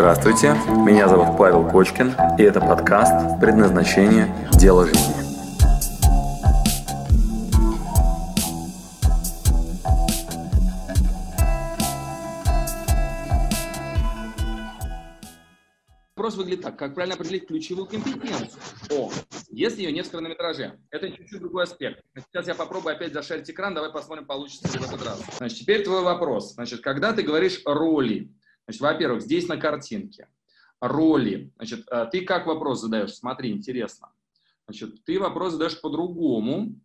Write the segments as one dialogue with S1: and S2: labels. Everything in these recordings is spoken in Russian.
S1: Здравствуйте, меня зовут Павел Кочкин, и это подкаст «Предназначение. Дело жизни».
S2: Вопрос выглядит так. Как правильно определить ключевую компетенцию? О, если ее нет в хронометраже. Это чуть-чуть другой аспект. Сейчас я попробую опять зашарить экран, давай посмотрим, получится ли в этот раз. Значит, теперь твой вопрос. Значит, когда ты говоришь роли, значит, во-первых, здесь на картинке роли. Значит, а ты как вопрос задаешь? Смотри, интересно. Значит, ты вопрос задаешь по-другому.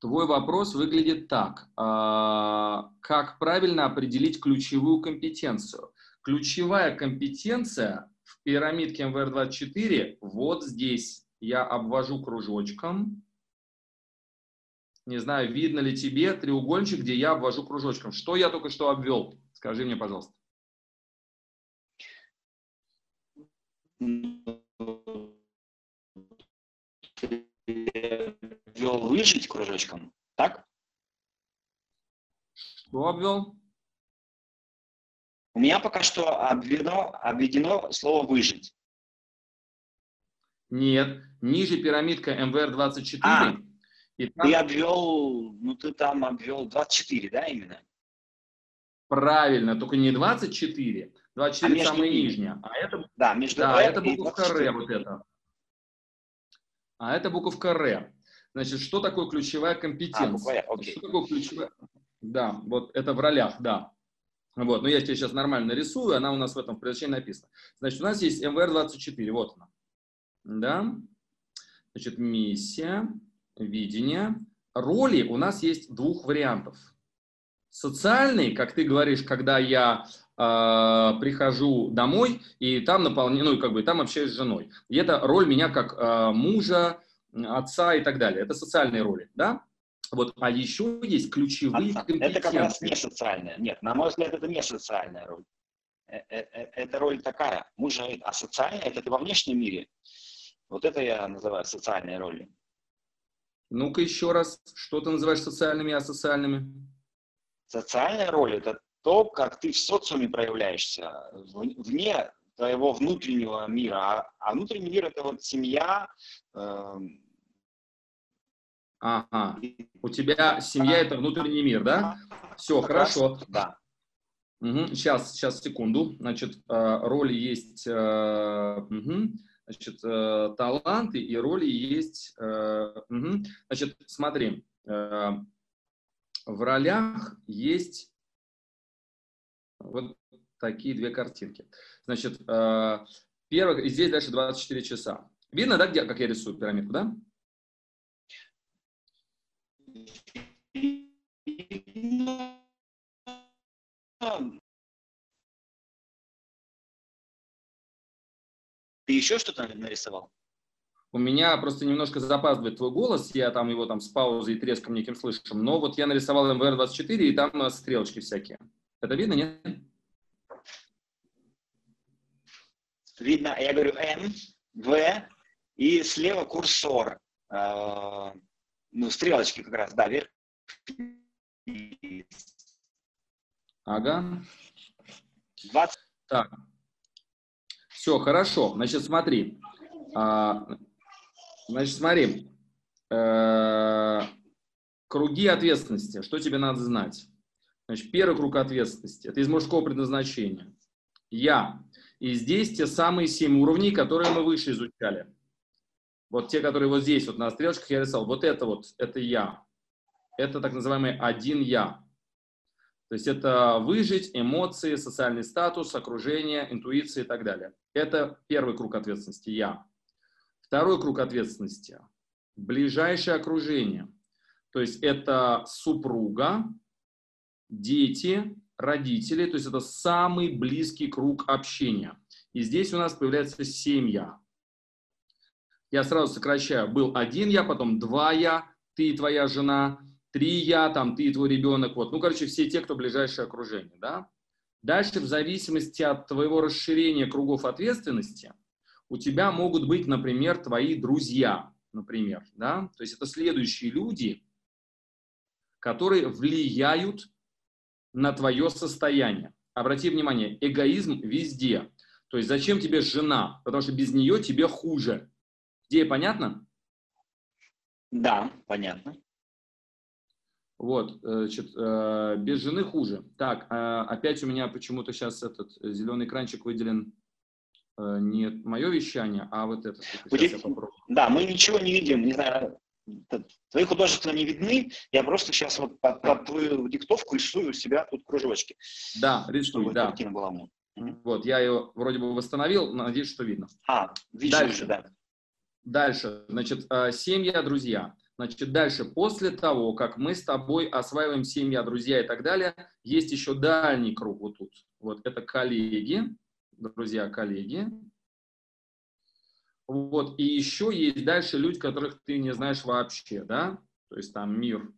S2: Твой вопрос выглядит так. А, как правильно определить ключевую компетенцию? Ключевая компетенция в пирамидке МВР-24 вот здесь. Я обвожу кружочком. Не знаю, видно ли тебе треугольничек, где я обвожу кружочком. Что я только что обвел? Скажи мне, пожалуйста.
S3: Ввел выжить кружочком, так?
S2: Что обвел?
S3: У меня пока что обведено, обведено слово «выжить».
S2: Нет, ниже пирамидка МВР-24.
S3: А, и там... Ты обвел, ну ты там обвел 24, да, именно?
S2: Правильно, только не 24, 24 а самая нижняя. А это,
S3: да, между
S2: да, это буковка Р, вот это. А это буковка Р. Значит, что такое ключевая компетенция? А, окей. Что такое ключевая? Да, вот это в ролях, да. Вот, но я тебе сейчас нормально нарисую, она у нас в этом предложении написана. Значит, у нас есть МВР-24, вот она. Да? Значит, миссия, видение. Роли у нас есть двух вариантов. Социальный, как ты говоришь, когда я э, прихожу домой и там наполняю, ну, как бы там общаюсь с женой. И это роль меня как э, мужа, отца и так далее. Это социальные роли, да? Вот, а еще есть ключевые
S3: Отца. компетенции. Это как раз не социальная. Нет, на мой взгляд, это не социальная роль. Э, э, э, эта роль такая. Мужа, а социальная – это ты во внешнем мире. Вот это я называю социальной ролью.
S2: Ну-ка еще раз, что ты называешь социальными и асоциальными?
S3: Социальная роль – это то, как ты в социуме проявляешься, вне твоего внутреннего мира. А, а внутренний мир – это вот семья. Э,
S2: ага. У тебя семья – это внутренний мир, да? Все, хорошо.
S3: Да.
S2: Угу. Сейчас, сейчас, секунду. Значит, э, роли есть... Угу. Значит, таланты и роли есть... Угу. Значит, смотри. В ролях есть вот такие две картинки. Значит, э, первый, и здесь дальше 24 часа. Видно, да, где, как я рисую пирамидку, да?
S3: Ты еще что-то нарисовал?
S2: У меня просто немножко запаздывает твой голос, я там его там с паузой и треском неким слышу, но вот я нарисовал МВР-24, и там э, стрелочки всякие. Это видно, нет?
S3: Видно, я говорю М, В, и слева курсор. Э, ну, стрелочки как раз, да, вверх.
S2: Ага.
S3: 20.
S2: Так. Все, хорошо. Значит, смотри. А, значит, смотри. Э, круги ответственности. Что тебе надо знать? Значит, первый круг ответственности – это из мужского предназначения. Я. И здесь те самые семь уровней, которые мы выше изучали. Вот те, которые вот здесь, вот на стрелочках я рисовал. Вот это вот, это я. Это так называемый один я. То есть это выжить, эмоции, социальный статус, окружение, интуиция и так далее. Это первый круг ответственности – я. Второй круг ответственности – ближайшее окружение. То есть это супруга, дети, родители, то есть это самый близкий круг общения. И здесь у нас появляется семья. Я сразу сокращаю. Был один я, потом два я, ты и твоя жена, три я, там ты и твой ребенок. Вот. Ну, короче, все те, кто ближайшее окружение. Да? Дальше, в зависимости от твоего расширения кругов ответственности, у тебя могут быть, например, твои друзья, например. Да? То есть это следующие люди, которые влияют на твое состояние. обрати внимание, эгоизм везде. То есть зачем тебе жена? Потому что без нее тебе хуже. Идея понятна?
S3: Да, понятно.
S2: Вот, э, значит, э, без жены хуже. Так, э, опять у меня почему-то сейчас этот зеленый экранчик выделен не мое вещание, а вот это.
S3: Сейчас попробую. Да, мы ничего не видим, не знаю, твои художества не видны, я просто сейчас вот под, под твою диктовку рисую у себя тут кружочки.
S2: Да, рисую, да. Картина была мне. Вот, я ее вроде бы восстановил, надеюсь, что видно.
S3: А, видно, Дальше. да.
S2: Дальше, значит, семья, друзья. Значит, дальше, после того, как мы с тобой осваиваем семья, друзья и так далее, есть еще дальний круг вот тут. Вот это коллеги, друзья, коллеги. Вот, и еще есть дальше люди, которых ты не знаешь вообще, да? То есть там мир.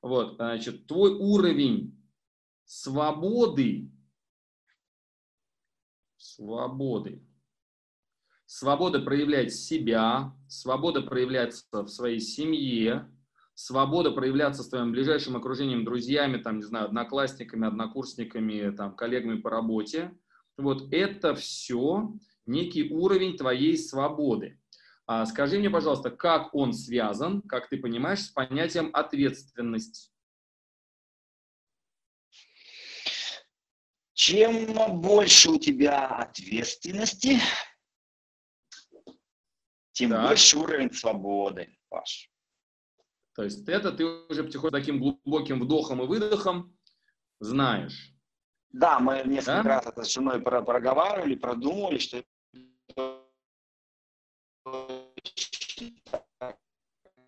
S2: Вот, значит, твой уровень свободы, свободы, Свобода проявлять себя, свобода проявляться в своей семье, свобода проявляться с твоим ближайшим окружением, друзьями, там, не знаю, одноклассниками, однокурсниками, там, коллегами по работе. Вот это все некий уровень твоей свободы. А скажи мне, пожалуйста, как он связан, как ты понимаешь, с понятием ответственность?
S3: Чем больше у тебя ответственности, тем так. больше уровень свободы, Паш.
S2: То есть это ты уже потихоньку таким глубоким вдохом и выдохом знаешь.
S3: Да, мы несколько да? раз это с женой проговаривали, продумывали, что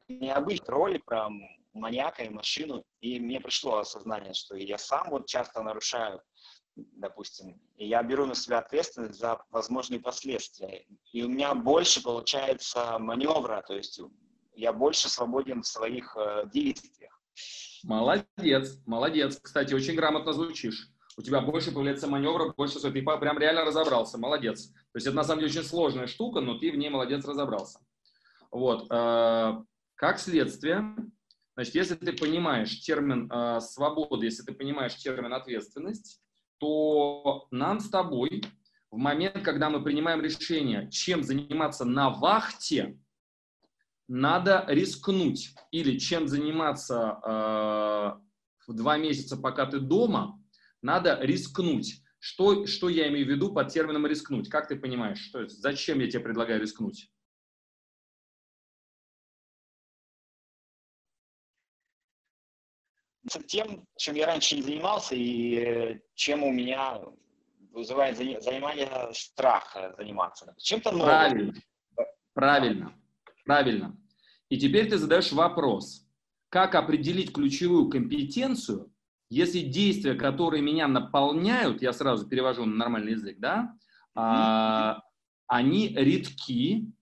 S3: необычный ролик про маньяка и машину, и мне пришло осознание, что я сам вот часто нарушаю допустим, и я беру на себя ответственность за возможные последствия. И у меня больше получается маневра, то есть я больше свободен в своих э, действиях.
S2: Молодец, молодец. Кстати, очень грамотно звучишь. У тебя больше появляется маневра, больше ты прям реально разобрался. Молодец. То есть это на самом деле очень сложная штука, но ты в ней молодец разобрался. Вот. Э, как следствие, значит, если ты понимаешь термин э, свободы, если ты понимаешь термин ответственность, то нам с тобой в момент, когда мы принимаем решение, чем заниматься на вахте, надо рискнуть. Или чем заниматься э, в два месяца, пока ты дома, надо рискнуть. Что, что я имею в виду под термином рискнуть? Как ты понимаешь, что? Зачем я тебе предлагаю рискнуть?
S3: тем, чем я раньше не занимался и э, чем у меня вызывает занимание страха заниматься. Чем-то новым.
S2: Правильно. Правильно. Правильно. И теперь ты задаешь вопрос. Как определить ключевую компетенцию, если действия, которые меня наполняют, я сразу перевожу на нормальный язык, да, а, они редки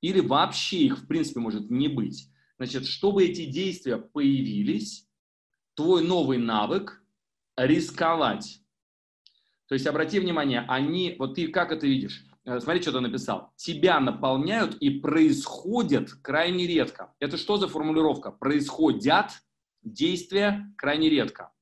S2: или вообще их, в принципе, может не быть. Значит, чтобы эти действия появились, твой новый навык рисковать. То есть обрати внимание, они, вот ты как это видишь? Э, смотри, что ты написал. Тебя наполняют и происходят крайне редко. Это что за формулировка? Происходят действия крайне редко.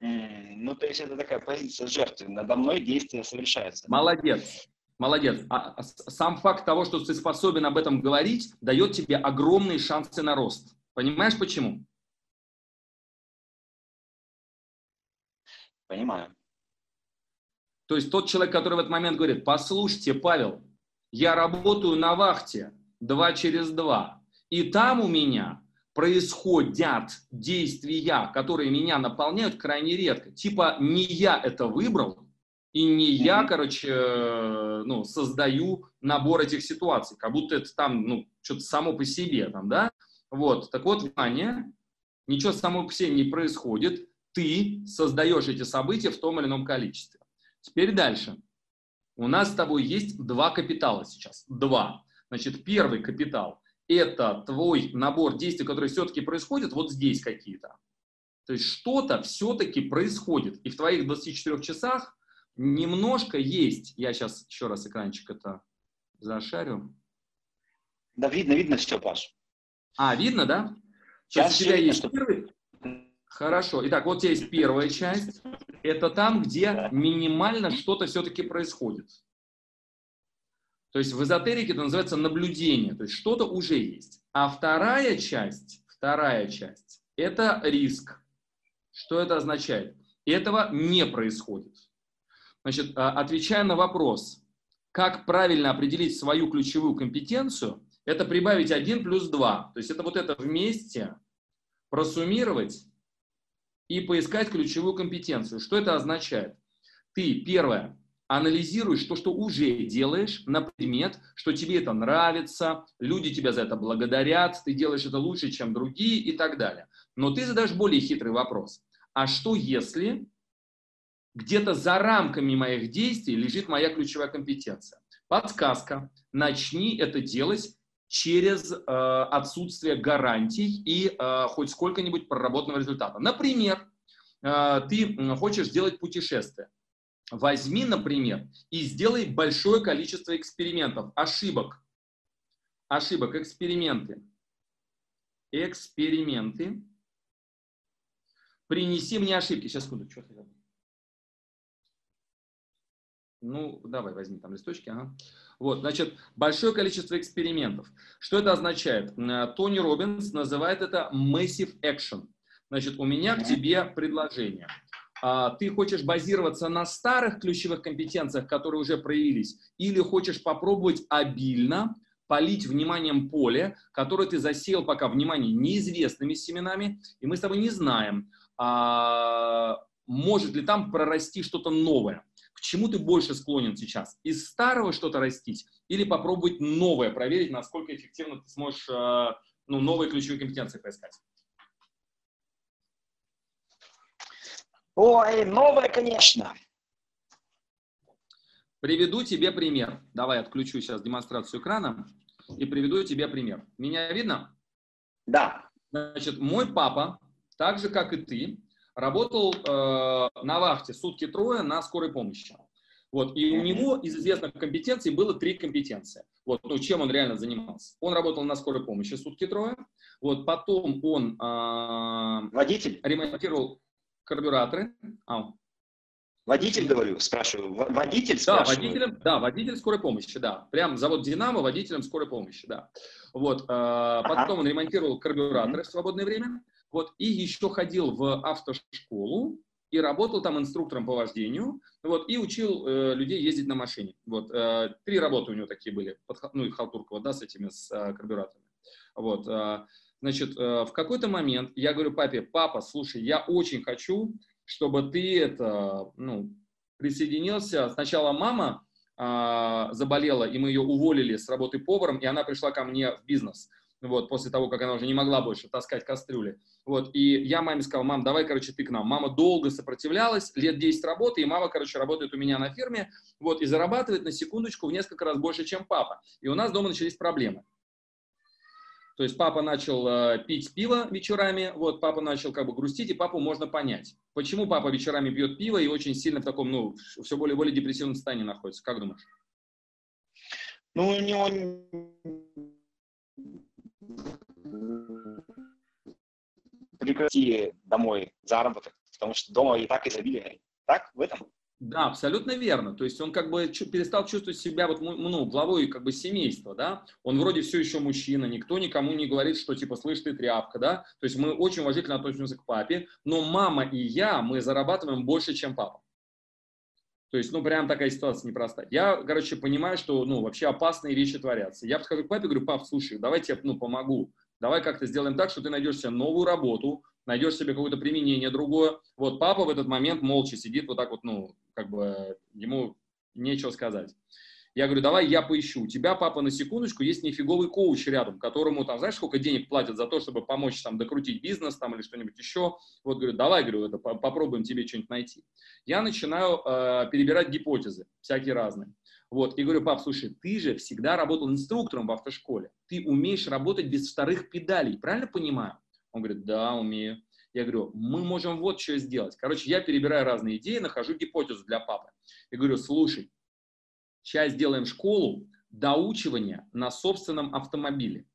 S3: Ну, то есть это такая позиция жертвы. Надо мной действия совершаются.
S2: Молодец. Молодец. А, а сам факт того, что ты способен об этом говорить, дает тебе огромные шансы на рост. Понимаешь почему?
S3: Понимаю.
S2: То есть тот человек, который в этот момент говорит, послушайте, Павел, я работаю на вахте два через два, и там у меня происходят действия, которые меня наполняют крайне редко. Типа не я это выбрал, и не я, короче, э, ну, создаю набор этих ситуаций, как будто это там, ну, что-то само по себе там, да? Вот, так вот, внимание, ничего само по себе не происходит, ты создаешь эти события в том или ином количестве. Теперь дальше. У нас с тобой есть два капитала сейчас. Два. Значит, первый капитал – это твой набор действий, которые все-таки происходят вот здесь какие-то. То есть что-то все-таки происходит. И в твоих 24 часах немножко есть. Я сейчас еще раз экранчик это зашарю.
S3: Да, видно, видно все, Паш.
S2: А, видно, да?
S3: Сейчас у тебя есть
S2: первый, Хорошо. Итак, вот здесь первая часть. Это там, где минимально что-то все-таки происходит. То есть в эзотерике это называется наблюдение, то есть что-то уже есть. А вторая часть, вторая часть, это риск. Что это означает? Этого не происходит. Значит, а, отвечая на вопрос, как правильно определить свою ключевую компетенцию, это прибавить 1 плюс 2. То есть это вот это вместе просуммировать и поискать ключевую компетенцию. Что это означает? Ты, первое, анализируешь то, что уже делаешь, на предмет, что тебе это нравится, люди тебя за это благодарят, ты делаешь это лучше, чем другие и так далее. Но ты задашь более хитрый вопрос. А что если где-то за рамками моих действий лежит моя ключевая компетенция? Подсказка. Начни это делать через э, отсутствие гарантий и э, хоть сколько-нибудь проработанного результата. Например, э, ты хочешь сделать путешествие. Возьми, например, и сделай большое количество экспериментов, ошибок. Ошибок, эксперименты. Эксперименты. Принеси мне ошибки. Сейчас, секунду, что Ну, давай, возьми там листочки. Ага. Вот, значит, большое количество экспериментов. Что это означает? Э, Тони Робинс называет это massive action. Значит, у меня к тебе предложение. А, ты хочешь базироваться на старых ключевых компетенциях, которые уже проявились, или хочешь попробовать обильно полить вниманием поле, которое ты засеял пока, внимание, неизвестными семенами, и мы с тобой не знаем, а, может ли там прорасти что-то новое. К чему ты больше склонен сейчас? Из старого что-то растить или попробовать новое, проверить, насколько эффективно ты сможешь а, ну, новые ключевые компетенции поискать?
S3: Ой, новое, конечно.
S2: Приведу тебе пример. Давай отключу сейчас демонстрацию экрана и приведу тебе пример. Меня видно?
S3: Да.
S2: Значит, мой папа, так же как и ты, работал э, на вахте сутки трое на скорой помощи. Вот, и у него из известных компетенций было три компетенции. Вот, ну, чем он реально занимался. Он работал на скорой помощи сутки трое. Вот, потом он э,
S3: Водитель?
S2: ремонтировал карбюраторы. А.
S3: Водитель, говорю, спрашиваю. Водитель,
S2: да, водителем, да, водитель скорой помощи, да. Прям завод «Динамо» водителем скорой помощи, да. Вот, э, ага. потом он ремонтировал карбюраторы mm-hmm. в свободное время. Вот, и еще ходил в автошколу и работал там инструктором по вождению, вот, и учил э, людей ездить на машине. Вот, э, три работы у него такие были, под, ну, и Халтуркова, да, с этими, с э, карбюраторами. Вот, э, Значит, э, в какой-то момент я говорю папе, папа, слушай, я очень хочу, чтобы ты это, ну, присоединился. Сначала мама а, заболела, и мы ее уволили с работы поваром, и она пришла ко мне в бизнес. Вот, после того, как она уже не могла больше таскать кастрюли. Вот, и я маме сказал, мам, давай, короче, ты к нам. Мама долго сопротивлялась, лет 10 работы, и мама, короче, работает у меня на фирме, вот, и зарабатывает на секундочку в несколько раз больше, чем папа. И у нас дома начались проблемы. То есть папа начал э, пить пиво вечерами, вот папа начал как бы грустить, и папу можно понять. Почему папа вечерами пьет пиво и очень сильно в таком, ну, все более более депрессивном состоянии находится? Как думаешь?
S3: Ну, у него прекрати домой заработок, потому что дома и так изобилие. Так, в этом?
S2: Да, абсолютно верно. То есть он как бы перестал чувствовать себя вот, ну, главой как бы семейства, да. Он вроде все еще мужчина, никто никому не говорит, что типа, слышь, ты тряпка, да. То есть мы очень уважительно относимся к папе, но мама и я, мы зарабатываем больше, чем папа. То есть, ну, прям такая ситуация непростая. Я, короче, понимаю, что, ну, вообще опасные вещи творятся. Я подхожу к папе говорю, пап, слушай, давай тебе, ну, помогу. Давай как-то сделаем так, что ты найдешь себе новую работу, найдешь себе какое-то применение другое. Вот папа в этот момент молча сидит вот так вот, ну, как бы ему нечего сказать. Я говорю, давай я поищу. У тебя, папа, на секундочку, есть нифиговый коуч рядом, которому, там, знаешь, сколько денег платят за то, чтобы помочь там докрутить бизнес там или что-нибудь еще. Вот, говорю, давай, говорю, это попробуем тебе что-нибудь найти. Я начинаю э, перебирать гипотезы, всякие разные. Вот, и говорю, пап, слушай, ты же всегда работал инструктором в автошколе. Ты умеешь работать без вторых педалей, правильно понимаю? Он говорит, да, умею. Я говорю, мы можем вот что сделать. Короче, я перебираю разные идеи, нахожу гипотезу для папы. И говорю, слушай, сейчас сделаем школу доучивания на собственном автомобиле.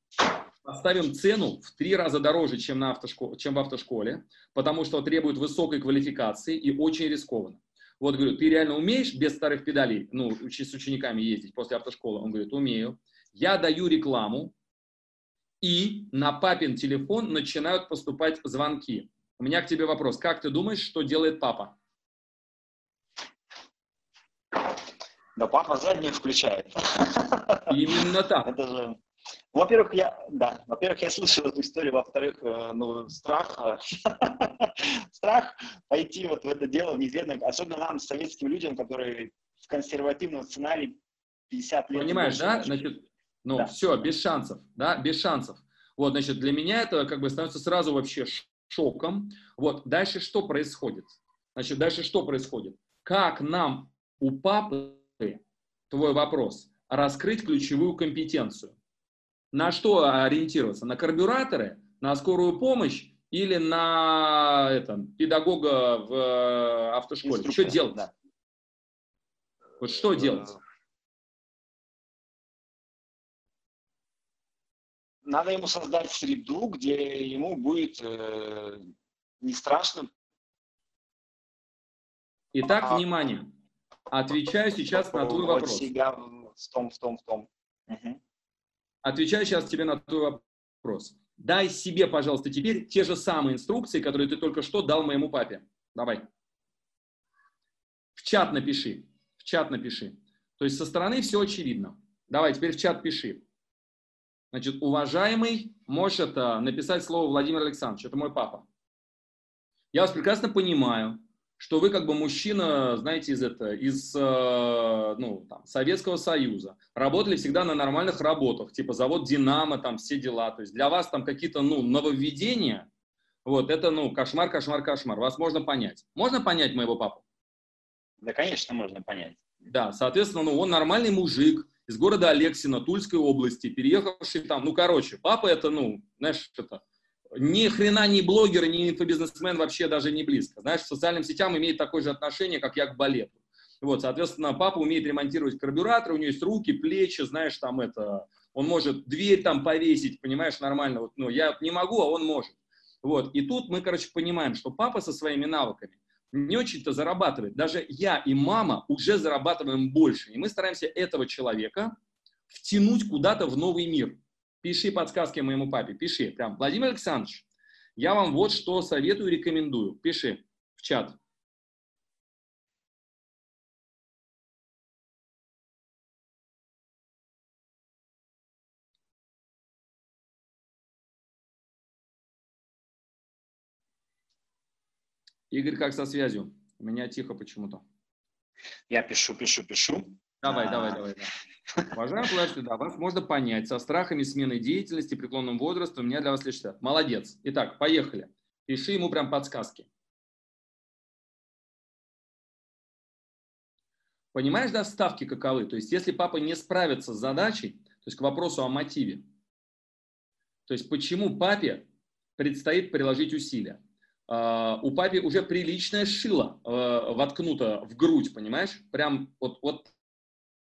S2: поставим цену в три раза дороже, чем, на автошколе, чем в автошколе, потому что требует высокой квалификации и очень рискованно. Вот, говорю, ты реально умеешь без старых педалей, ну, с учениками ездить после автошколы? Он говорит, умею. Я даю рекламу, и на папин телефон начинают поступать звонки. У меня к тебе вопрос. Как ты думаешь, что делает папа?
S3: Да папа заднюю включает.
S2: Именно так.
S3: Это же... Во-первых, я, да, во-первых, я слышал эту историю, во-вторых, э, ну, страх, страх пойти вот в это дело в неизвестное, особенно нам, советским людям, которые в консервативном сценарии 50 лет.
S2: Понимаешь, да? Значит, ну, да. все, без шансов, да, без шансов. Вот, значит, для меня это как бы становится сразу вообще шоком. Вот, дальше что происходит? Значит, дальше что происходит? Как нам у папы, твой вопрос, раскрыть ключевую компетенцию? На что ориентироваться? На карбюраторы, на скорую помощь или на это, педагога в э, автошколе? Инструктор, что делать? Да. Вот что делать?
S3: надо ему создать среду, где ему будет э, не страшно.
S2: Итак, а, внимание. Отвечаю сейчас на твой вопрос.
S3: себя в том, в том, в том. Угу.
S2: Отвечаю сейчас тебе на твой вопрос. Дай себе, пожалуйста, теперь те же самые инструкции, которые ты только что дал моему папе. Давай. В чат напиши. В чат напиши. То есть со стороны все очевидно. Давай, теперь в чат пиши. Значит, уважаемый, можешь это написать слово Владимир Александрович, это мой папа. Я вас прекрасно понимаю, что вы как бы мужчина, знаете, из, это, из э, ну, там, Советского Союза, работали всегда на нормальных работах, типа завод «Динамо», там все дела. То есть для вас там какие-то ну, нововведения, вот, это ну, кошмар, кошмар, кошмар. Вас можно понять. Можно понять моего папу?
S3: Да, конечно, можно понять.
S2: Да, соответственно, ну, он нормальный мужик, из города Алексина, Тульской области, переехавший там, ну, короче, папа это, ну, знаешь, это, ни хрена не блогер, ни инфобизнесмен вообще даже не близко. Знаешь, к социальным сетям имеет такое же отношение, как я к балету. Вот, соответственно, папа умеет ремонтировать карбюратор, у него есть руки, плечи, знаешь, там это, он может дверь там повесить, понимаешь, нормально. Вот, ну, я не могу, а он может. Вот, и тут мы, короче, понимаем, что папа со своими навыками не очень-то зарабатывает. Даже я и мама уже зарабатываем больше. И мы стараемся этого человека втянуть куда-то в новый мир. Пиши подсказки моему папе, пиши. Прям, Владимир Александрович, я вам вот что советую и рекомендую. Пиши в чат. Игорь, как со связью? У меня тихо почему-то.
S3: Я пишу, пишу, пишу.
S2: Давай, а... давай, давай. Да. Уважаемый слушатель, да, вас можно понять. Со страхами смены деятельности, преклонным возрастом, у меня для вас лишь Молодец. Итак, поехали. Пиши ему прям подсказки. Понимаешь, да, ставки каковы? То есть, если папа не справится с задачей, то есть к вопросу о мотиве, то есть почему папе предстоит приложить усилия? Uh, у папи уже приличное шило uh, воткнуто в грудь, понимаешь? Прям вот, вот,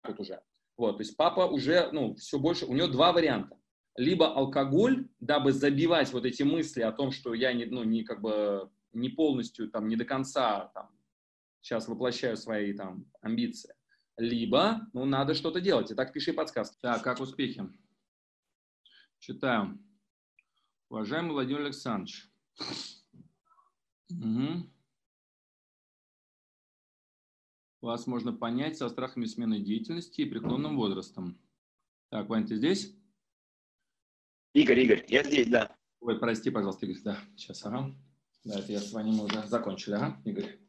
S2: вот уже. Вот, то есть папа уже, ну, все больше, у него два варианта. Либо алкоголь, дабы забивать вот эти мысли о том, что я не, ну, не как бы не полностью, там, не до конца, там, сейчас воплощаю свои, там, амбиции. Либо, ну, надо что-то делать. Итак, пиши подсказки. Так, как успехи? Читаю. Уважаемый Владимир Александрович, Угу. Вас можно понять со страхами смены деятельности и преклонным возрастом. Так, Вань, ты здесь?
S3: Игорь, Игорь, я здесь, да.
S2: Ой, прости, пожалуйста, Игорь, да, сейчас, ага. Да, это я с вами мы уже закончили, ага, Игорь.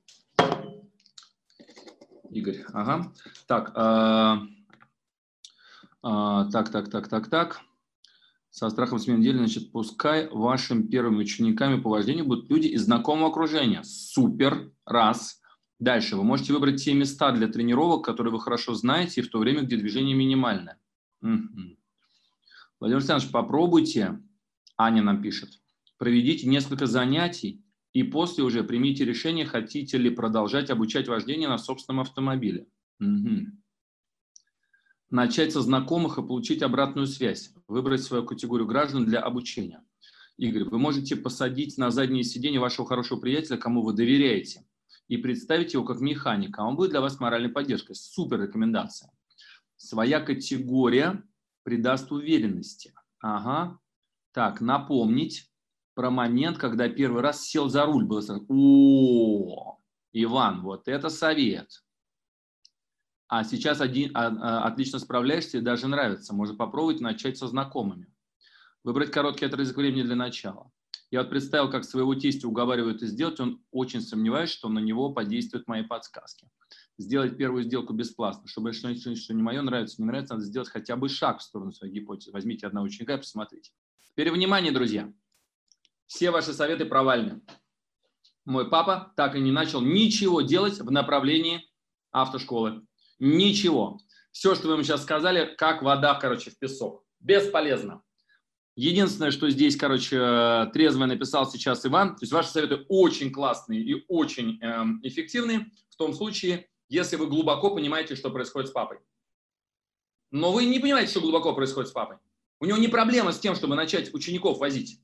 S2: Игорь, ага. Так, а, а, так, так, так, так, так со страхом смены дели, значит, пускай вашими первыми учениками по вождению будут люди из знакомого окружения. Супер, раз. Дальше, вы можете выбрать те места для тренировок, которые вы хорошо знаете, и в то время, где движение минимальное. Владимир Александрович, попробуйте, Аня нам пишет, проведите несколько занятий, и после уже примите решение, хотите ли продолжать обучать вождение на собственном автомобиле. Угу. начать со знакомых и получить обратную связь, выбрать свою категорию граждан для обучения. Игорь, вы можете посадить на заднее сиденье вашего хорошего приятеля, кому вы доверяете, и представить его как механика. Он будет для вас моральной поддержкой. Супер рекомендация. Своя категория придаст уверенности. Ага. Так, напомнить про момент, когда первый раз сел за руль. Было сразу, о, Иван, вот это совет. А сейчас один, а, а, отлично справляешься и даже нравится. Можно попробовать начать со знакомыми. Выбрать короткий отрезок времени для начала. Я вот представил, как своего тестя уговаривают это сделать, он очень сомневается, что на него подействуют мои подсказки. Сделать первую сделку бесплатно, чтобы что-нибудь, что не мое, нравится, не нравится, надо сделать хотя бы шаг в сторону своей гипотезы. Возьмите одного ученика и посмотрите. Теперь внимание, друзья. Все ваши советы провальны. Мой папа так и не начал ничего делать в направлении автошколы. Ничего. Все, что вы ему сейчас сказали, как вода, короче, в песок. Бесполезно. Единственное, что здесь, короче, трезво написал сейчас Иван, то есть ваши советы очень классные и очень эм, эффективные в том случае, если вы глубоко понимаете, что происходит с папой. Но вы не понимаете, что глубоко происходит с папой. У него не проблема с тем, чтобы начать учеников возить.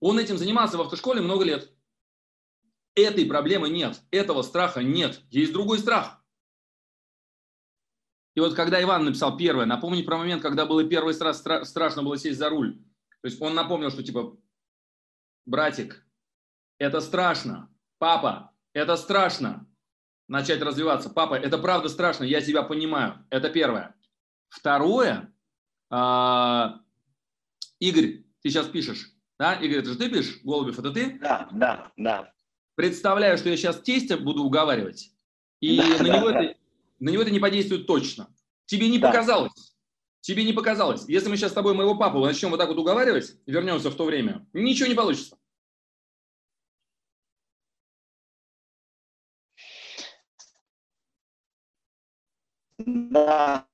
S2: Он этим занимался в автошколе много лет. Этой проблемы нет, этого страха нет. Есть другой страх. И вот когда Иван написал первое, напомнить про момент, когда было первый раз стра- страшно было сесть за руль. То есть он напомнил, что типа, братик, это страшно. Папа, это страшно. Начать развиваться. Папа, это правда страшно, я тебя понимаю. Это первое. Второе, а, Игорь, ты сейчас пишешь, да? Игорь, это же ты пишешь? Голубев, это ты?
S3: Да, да, да.
S2: Представляю, что я сейчас тестя буду уговаривать, и да, на, него да. Это, на него это не подействует точно. Тебе не да. показалось. Тебе не показалось. Если мы сейчас с тобой моего папу начнем вот так вот уговаривать, вернемся в то время, ничего не получится.
S3: Да.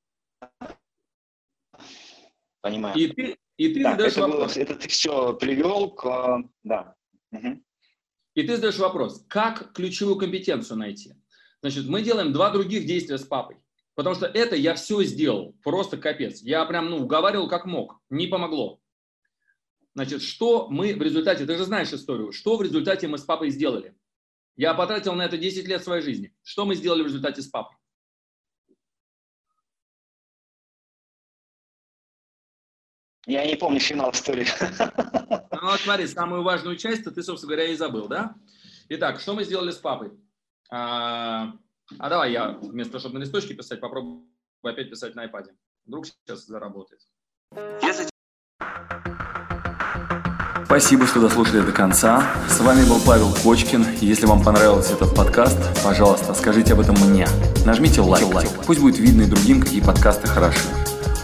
S3: Понимаю.
S2: И ты, и ты
S3: да,
S2: задаешь
S3: это
S2: вопрос.
S3: Было, это ты все привел к... Да. Угу.
S2: И ты задаешь вопрос, как ключевую компетенцию найти? Значит, мы делаем два других действия с папой. Потому что это я все сделал, просто капец. Я прям, ну, уговаривал как мог, не помогло. Значит, что мы в результате, ты же знаешь историю, что в результате мы с папой сделали? Я потратил на это 10 лет своей жизни. Что мы сделали в результате с папой?
S3: Я не помню финал истории.
S2: Ну, вот смотри, самую важную часть ты, собственно говоря, и забыл, да? Итак, что мы сделали с папой? А, а давай я вместо того, чтобы на листочке писать, попробую опять писать на iPad. Вдруг сейчас заработает.
S1: Спасибо, что дослушали до конца. С вами был Павел Кочкин. Если вам понравился этот подкаст, пожалуйста, скажите об этом мне. Нажмите лайк. лайк. Пусть будет видно и другим, какие подкасты хороши.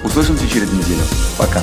S1: Услышимся через неделю. Пока.